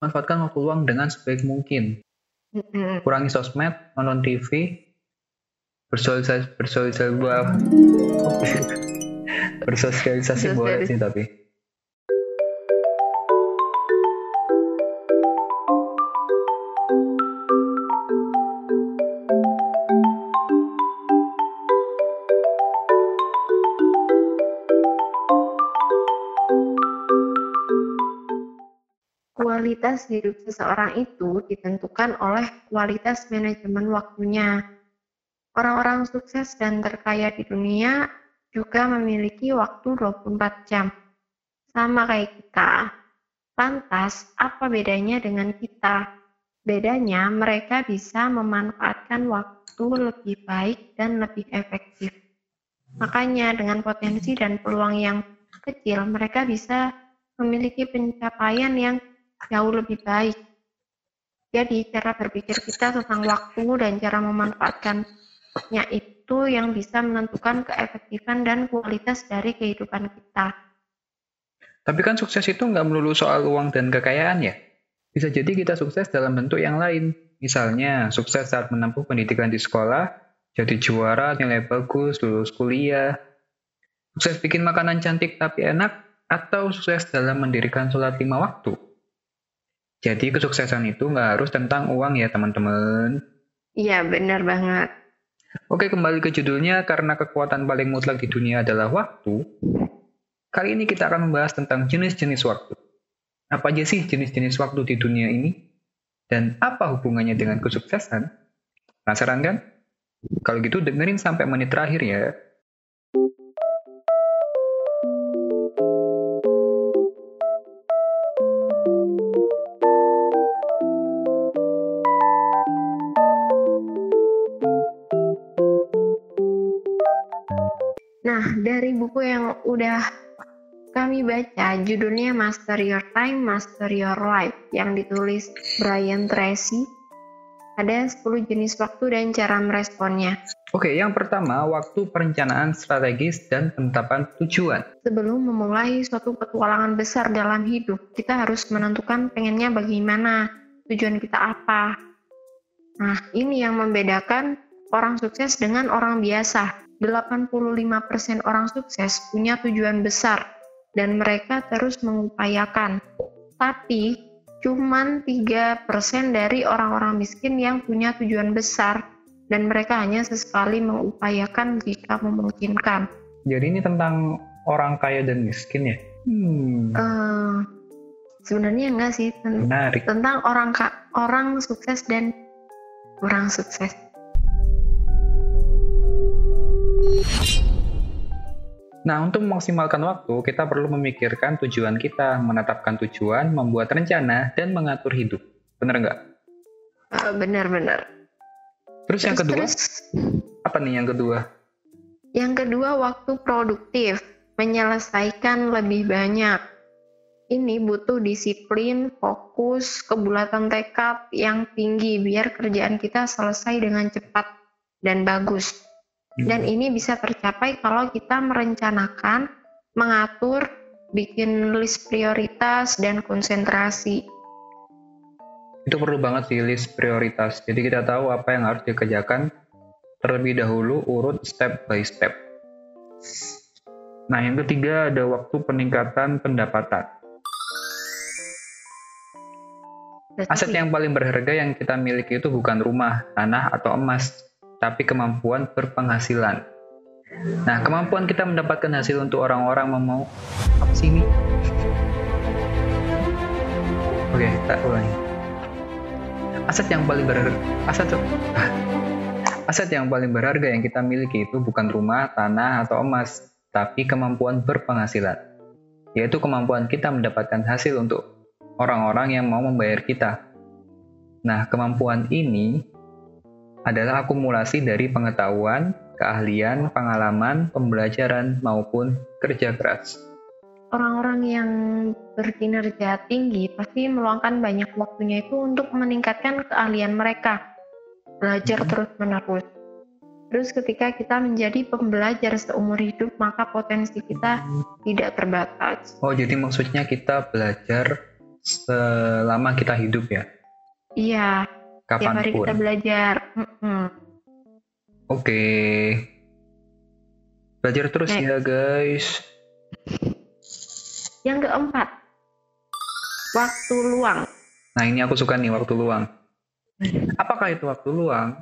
manfaatkan waktu luang dengan sebaik mungkin. Kurangi sosmed, nonton TV, bersosialisasi, bersosialisasi, bersosialisasi boleh sih tapi. Kualitas hidup seseorang itu ditentukan oleh kualitas manajemen waktunya. Orang-orang sukses dan terkaya di dunia juga memiliki waktu 24 jam. Sama kayak kita. Lantas, apa bedanya dengan kita? Bedanya, mereka bisa memanfaatkan waktu lebih baik dan lebih efektif. Makanya, dengan potensi dan peluang yang kecil, mereka bisa memiliki pencapaian yang jauh lebih baik. Jadi, cara berpikir kita tentang waktu dan cara memanfaatkannya itu yang bisa menentukan keefektifan dan kualitas dari kehidupan kita. Tapi kan sukses itu nggak melulu soal uang dan kekayaan ya. Bisa jadi kita sukses dalam bentuk yang lain. Misalnya, sukses saat menempuh pendidikan di sekolah, jadi juara, nilai bagus, lulus kuliah. Sukses bikin makanan cantik tapi enak, atau sukses dalam mendirikan sholat lima waktu. Jadi kesuksesan itu nggak harus tentang uang ya teman-teman. Iya, benar banget. Oke, kembali ke judulnya karena kekuatan paling mutlak di dunia adalah waktu. Kali ini kita akan membahas tentang jenis-jenis waktu. Apa aja sih jenis-jenis waktu di dunia ini? Dan apa hubungannya dengan kesuksesan? Penasaran kan? Kalau gitu dengerin sampai menit terakhir ya. Buku yang udah kami baca, judulnya Master Your Time, Master Your Life, yang ditulis Brian Tracy. Ada 10 jenis waktu dan cara meresponnya. Oke, yang pertama, waktu perencanaan strategis dan penetapan tujuan. Sebelum memulai suatu petualangan besar dalam hidup, kita harus menentukan pengennya bagaimana, tujuan kita apa. Nah, ini yang membedakan orang sukses dengan orang biasa. 85% orang sukses punya tujuan besar dan mereka terus mengupayakan. Tapi cuman 3% dari orang-orang miskin yang punya tujuan besar dan mereka hanya sesekali mengupayakan jika memungkinkan. Jadi ini tentang orang kaya dan miskin ya? Hmm. Eh, sebenarnya enggak sih ten- Menarik. tentang orang orang sukses dan kurang sukses. Nah, untuk memaksimalkan waktu, kita perlu memikirkan tujuan kita, menetapkan tujuan, membuat rencana, dan mengatur hidup. Bener nggak? Eh, Benar-benar. Terus yang kedua, Terus, apa nih yang kedua? yang kedua waktu produktif, menyelesaikan lebih banyak. Ini butuh disiplin, fokus, kebulatan tekad yang tinggi biar kerjaan kita selesai dengan cepat dan bagus. Dan ini bisa tercapai kalau kita merencanakan, mengatur, bikin list prioritas dan konsentrasi. Itu perlu banget sih list prioritas. Jadi kita tahu apa yang harus dikerjakan terlebih dahulu urut step by step. Nah, yang ketiga ada waktu peningkatan pendapatan. Aset yang paling berharga yang kita miliki itu bukan rumah, tanah, atau emas, tapi kemampuan berpenghasilan. Nah, kemampuan kita mendapatkan hasil untuk orang-orang mau apa sih ini? Oke, kita ulangi. Aset yang paling berharga, aset aset yang paling berharga yang kita miliki itu bukan rumah, tanah, atau emas, tapi kemampuan berpenghasilan, yaitu kemampuan kita mendapatkan hasil untuk orang-orang yang mau membayar kita. Nah, kemampuan ini adalah akumulasi dari pengetahuan, keahlian, pengalaman, pembelajaran, maupun kerja keras. orang-orang yang berkinerja tinggi pasti meluangkan banyak waktunya itu untuk meningkatkan keahlian mereka. Belajar Hmm. terus-menerus. Terus ketika kita menjadi pembelajar seumur hidup, maka potensi kita tidak terbatas. Oh, jadi maksudnya kita belajar selama kita hidup ya. Iya. Tiap hari kita belajar. Mm-mm. Oke. Belajar terus Next. ya guys. Yang keempat, waktu luang. Nah ini aku suka nih waktu luang. Apakah itu waktu luang?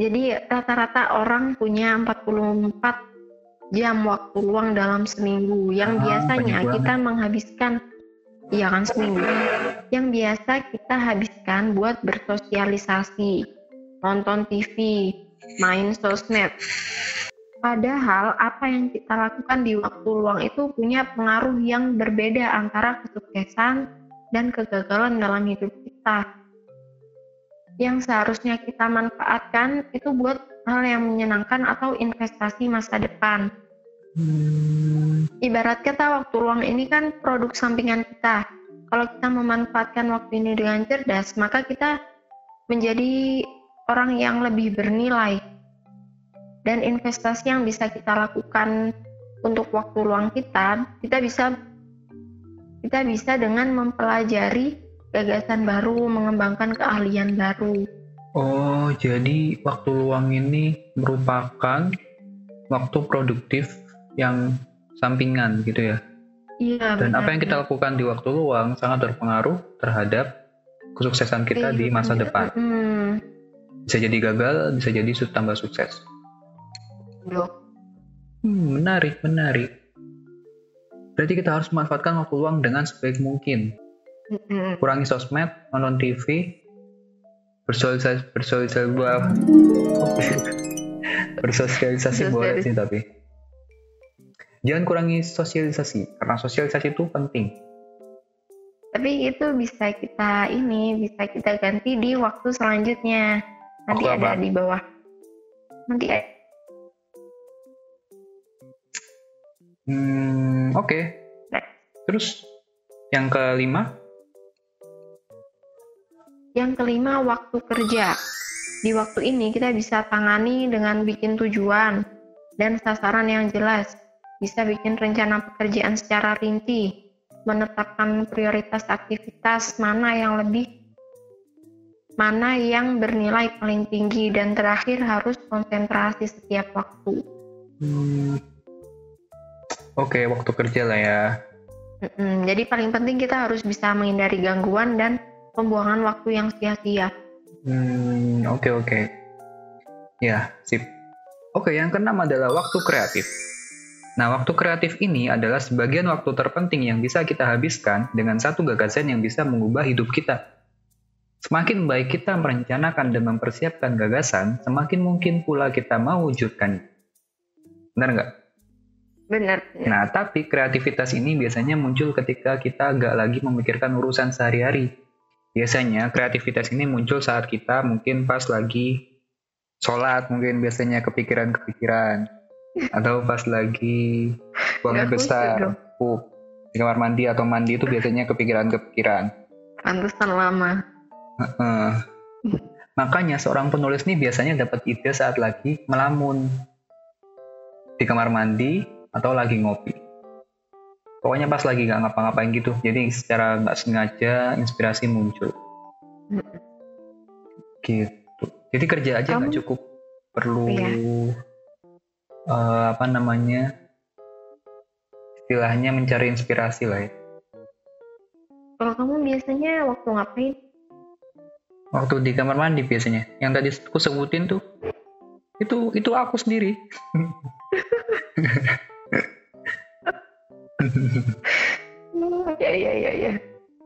Jadi rata-rata orang punya 44 jam waktu luang dalam seminggu. Yang Ah, biasanya kita menghabiskan, iya kan seminggu. Yang biasa kita habiskan buat bersosialisasi, nonton TV, main sosmed. Padahal apa yang kita lakukan di waktu luang itu punya pengaruh yang berbeda antara kesuksesan dan kegagalan dalam hidup kita yang seharusnya kita manfaatkan itu buat hal yang menyenangkan atau investasi masa depan. Hmm, Ibarat kata waktu luang ini kan produk sampingan kita. Kalau kita memanfaatkan waktu ini dengan cerdas, maka kita menjadi orang yang lebih bernilai. Dan investasi yang bisa kita lakukan untuk waktu luang kita, kita bisa kita bisa dengan mempelajari gagasan baru, mengembangkan keahlian baru. Oh, jadi waktu luang ini merupakan waktu produktif yang sampingan gitu ya. Iya, Dan apa benar. yang kita lakukan di waktu luang sangat berpengaruh terhadap kesuksesan kita di masa Kehidupan depan. Hmm, Bisa jadi gagal, bisa jadi tambah sukses. loh. Hmm, menarik, menarik. Berarti kita harus memanfaatkan waktu luang dengan sebaik mungkin. Mm-mm. Kurangi sosmed, nonton TV, bersosialisasi, bersosialisasi, bersosialisasi boleh sih tapi. Jangan kurangi sosialisasi, karena sosialisasi itu penting. Tapi itu bisa kita ini, bisa kita ganti di waktu selanjutnya. Nanti Waktu ada apa? di bawah. Nanti ada. Hmm, oke. Next. Terus yang kelima, Yang kelima, waktu kerja. Di waktu ini kita bisa tangani dengan bikin tujuan dan sasaran yang jelas. Bisa bikin rencana pekerjaan secara rinci, menetapkan prioritas aktivitas mana yang lebih mana yang bernilai paling tinggi dan terakhir harus konsentrasi setiap waktu. hmm, oke waktu kerja lah ya. Mm-mm, jadi paling penting kita harus bisa menghindari gangguan dan pembuangan waktu yang sia-sia. Hmm, oke oke. Ya, sip. Oke, yang keenam adalah waktu kreatif. Nah, waktu kreatif ini adalah sebagian waktu terpenting yang bisa kita habiskan dengan satu gagasan yang bisa mengubah hidup kita. Semakin baik kita merencanakan dan mempersiapkan gagasan, semakin mungkin pula kita mewujudkannya. Benar nggak? Benar. Nah, tapi kreativitas ini biasanya muncul ketika kita nggak lagi memikirkan urusan sehari-hari. Biasanya kreativitas ini muncul saat kita mungkin pas lagi sholat, mungkin biasanya kepikiran-kepikiran. Atau pas lagi buang Nggak air khusyuk besar, pup, di kamar mandi atau mandi itu biasanya kepikiran-kepikiran. Pantesan lama. Heeh. Makanya seorang penulis nih biasanya dapat ide saat lagi melamun di kamar mandi atau lagi ngopi. Pokoknya pas lagi nggak ngapa-ngapain gitu. Jadi secara nggak sengaja inspirasi muncul. Gitu. Jadi kerja aja nggak cukup. Perlu Iya. Eh, apa namanya? Istilahnya mencari inspirasi lah ya. Kalau kamu biasanya waktu ngapain? Waktu di kamar mandi biasanya. Yang tadi aku sebutin tuh itu itu aku sendiri. Ya ya ya ya.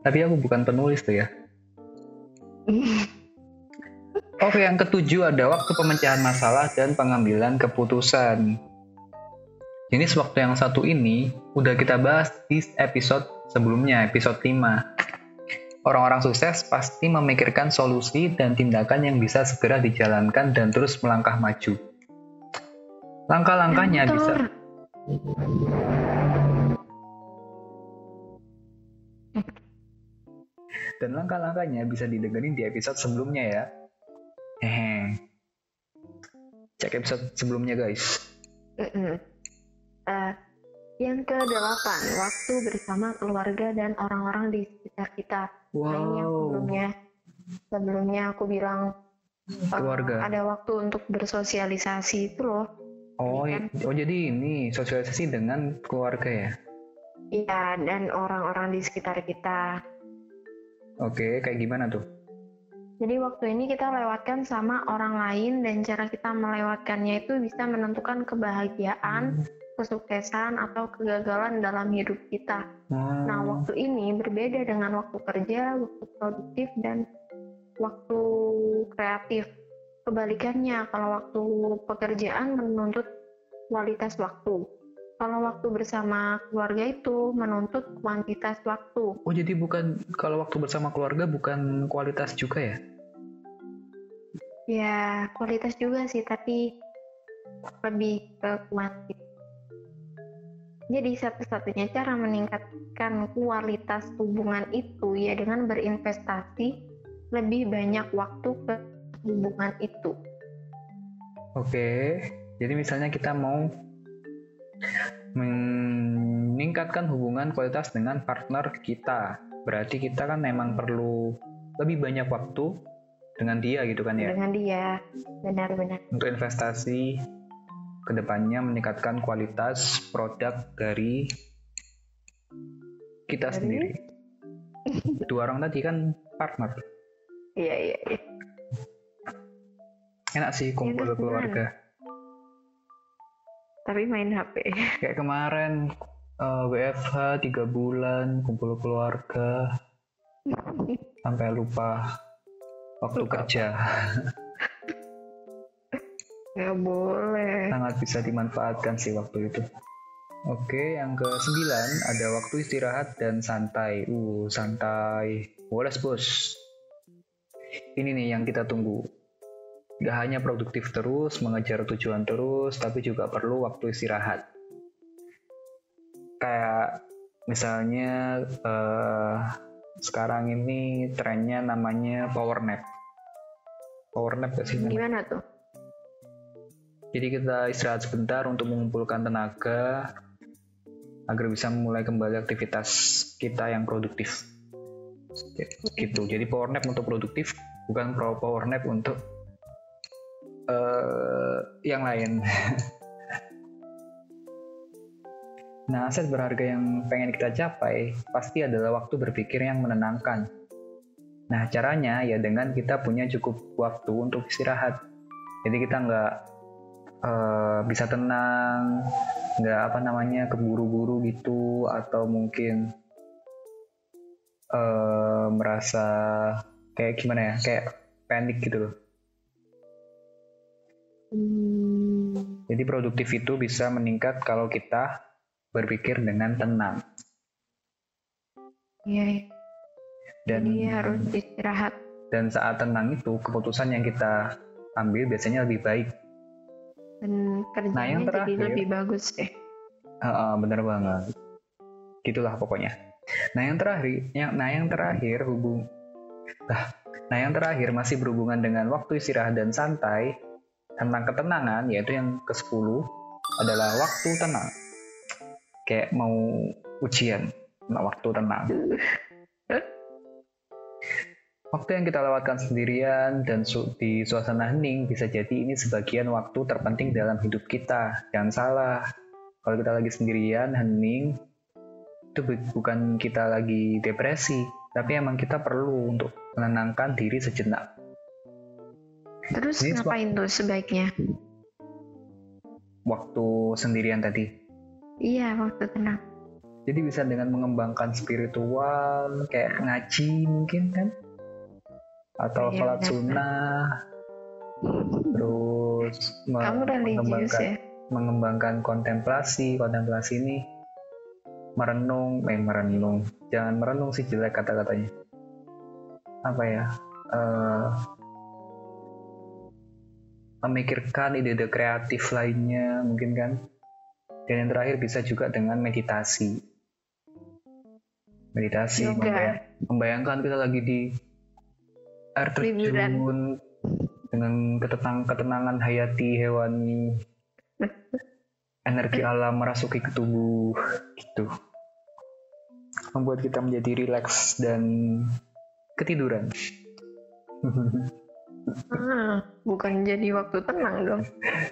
Tapi aku bukan penulis tuh ya. Oke, yang ketujuh ada waktu pemecahan masalah dan pengambilan keputusan. Jenis waktu yang satu ini udah kita bahas di episode sebelumnya, episode 5. Orang-orang sukses pasti memikirkan solusi dan tindakan yang bisa segera dijalankan dan terus melangkah maju. Langkah-langkahnya bisa dan langkah-langkahnya bisa didengerin di episode sebelumnya ya. Hehe. Cek episode sebelumnya guys. Eh, yang ke delapan, waktu bersama keluarga dan orang-orang di sekitar kita. Nah, ini yang Wow, sebelumnya, sebelumnya aku bilang eh, keluarga. ada waktu untuk bersosialisasi itu loh. Oh, kan? oh jadi ini sosialisasi dengan keluarga ya? Iya, dan orang-orang di sekitar kita. Oke, kayak gimana tuh? Jadi waktu ini kita lewatkan sama orang lain dan cara kita melewatkannya itu bisa menentukan kebahagiaan, kesuksesan, atau kegagalan dalam hidup kita. Hmm, Nah, waktu ini berbeda dengan waktu kerja, waktu produktif, dan waktu kreatif. Kebalikannya, kalau waktu pekerjaan menuntut kualitas waktu. Kalau waktu bersama keluarga itu menuntut kuantitas waktu. Oh, jadi bukan kalau waktu bersama keluarga bukan kualitas juga ya? Ya, kualitas juga sih, tapi lebih ke kuantitas. Jadi satu-satunya cara meningkatkan kualitas hubungan itu ya dengan berinvestasi lebih banyak waktu ke hubungan itu. Oke, jadi misalnya kita mau meningkatkan hubungan kualitas dengan partner kita. Berarti kita kan memang perlu lebih banyak waktu dengan dia gitu kan ya. Dengan dia, benar-benar. Untuk investasi ke depannya meningkatkan kualitas produk dari kita Dari? sendiri. Dua orang tadi kan partner. Iya, iya, iya. Enak sih kumpul terus keluarga. Tapi main HP. Kayak kemarin eh, WFH tiga bulan kumpul keluarga sampai lupa waktu Lupa kerja Nggak boleh. sangat bisa dimanfaatkan sih waktu itu. Oke, yang ke sembilan ada waktu istirahat dan santai. Uh, santai. Boleh bos. Ini nih yang kita tunggu. Gak hanya produktif terus, mengejar tujuan terus, tapi juga perlu waktu istirahat. Kayak misalnya eh, sekarang ini trennya namanya power nap. Power nap gak sih? namanya? Gimana tuh? Jadi kita istirahat sebentar untuk mengumpulkan tenaga agar bisa memulai kembali aktivitas kita yang produktif. Gitu. Jadi power nap untuk produktif, bukan pro power nap untuk eh, yang lain. nah, aset berharga yang pengen kita capai pasti adalah waktu berpikir yang menenangkan. Nah, caranya ya dengan kita punya cukup waktu untuk istirahat. Jadi kita nggak eh, bisa tenang, nggak apa namanya keburu-buru gitu, atau mungkin eh, merasa kayak gimana ya, kayak panik gitu loh. Hmm, Jadi produktif itu bisa meningkat kalau kita berpikir dengan tenang iya, iya. dan Jadi harus istirahat. dan saat tenang itu keputusan yang kita ambil biasanya lebih baik. Dan kerjanya Nah, yang jadi terakhir- lebih bagus deh. Heeh, bener banget. Gitulah pokoknya. Nah yang terakhir, yang, nah yang terakhir hubung, nah, nah yang terakhir masih berhubungan dengan waktu istirahat dan santai tentang ketenangan, yaitu yang ke 10 adalah waktu tenang. Kayak mau ujian, nah, waktu tenang. Waktu yang kita lewatkan sendirian dan su- di suasana hening bisa jadi ini sebagian waktu terpenting dalam hidup kita. Jangan salah, kalau kita lagi sendirian, hening, itu bu- bukan kita lagi depresi, tapi emang kita perlu untuk menenangkan diri sejenak. Terus sebab- ngapain tuh sebaiknya? Waktu sendirian tadi. Iya, waktu tenang. Jadi bisa dengan mengembangkan spiritual, kayak ngaji mungkin kan? Atau Iya, sholat sunnah, terus Kamu religius mengembangkan, ya? mengembangkan kontemplasi, kontemplasi ini merenung, eh merenung, jangan merenung sih jelek kata-katanya. Apa ya? eh, memikirkan ide-ide kreatif lainnya mungkin kan. Dan yang terakhir bisa juga dengan meditasi. Meditasi, membayang- membayangkan kita lagi di air terjun dengan ketenang, ketenangan hayati hewani energi alam merasuki ke tubuh gitu. Membuat kita menjadi rileks dan ketiduran Ah, bukan jadi waktu tenang dong.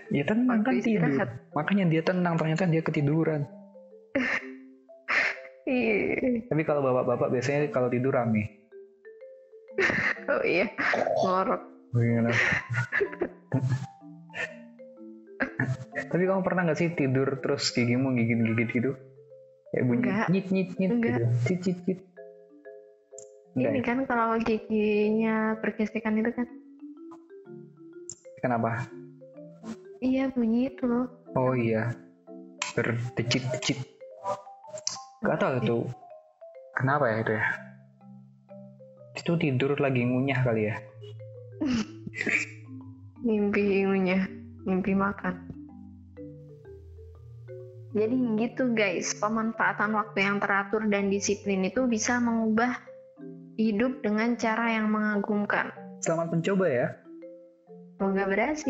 ya tenang kan Waktu tidur istirahat. makanya dia tenang ternyata dia ketiduran Iya. tapi kalau bapak-bapak biasanya kalau tidur rame Oh iya, ngorok. Gimana? Tapi kamu pernah nggak sih tidur terus gigimu gigit-gigit gitu? Kayak bunyi Enggak. nyit nyit nyit Enggak. gitu. Cit cit cit. Enggak Ini ya? kan kalau giginya bergesekan itu kan, Kenapa? iya bunyi itu loh. Oh iya. Berdecit-decit. Gak tau itu. Kenapa ya itu ya? Itu tidur lagi ngunyah kali ya? Mimpi ngunyah, mimpi makan. Jadi gitu guys, pemanfaatan waktu yang teratur dan disiplin itu bisa mengubah hidup dengan cara yang mengagumkan. Selamat mencoba ya. Un abrazo.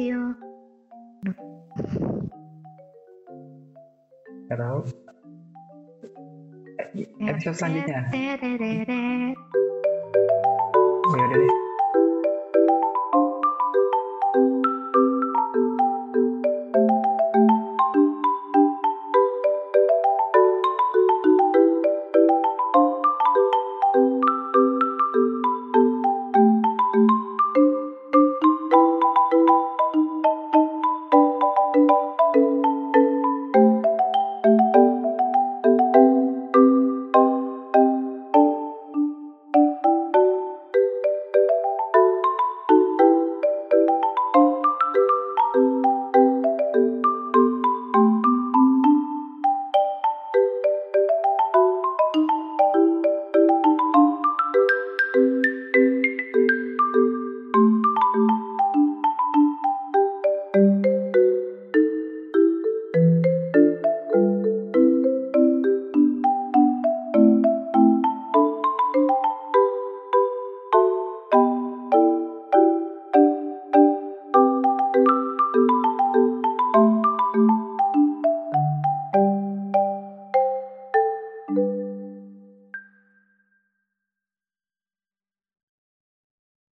Hello. Canción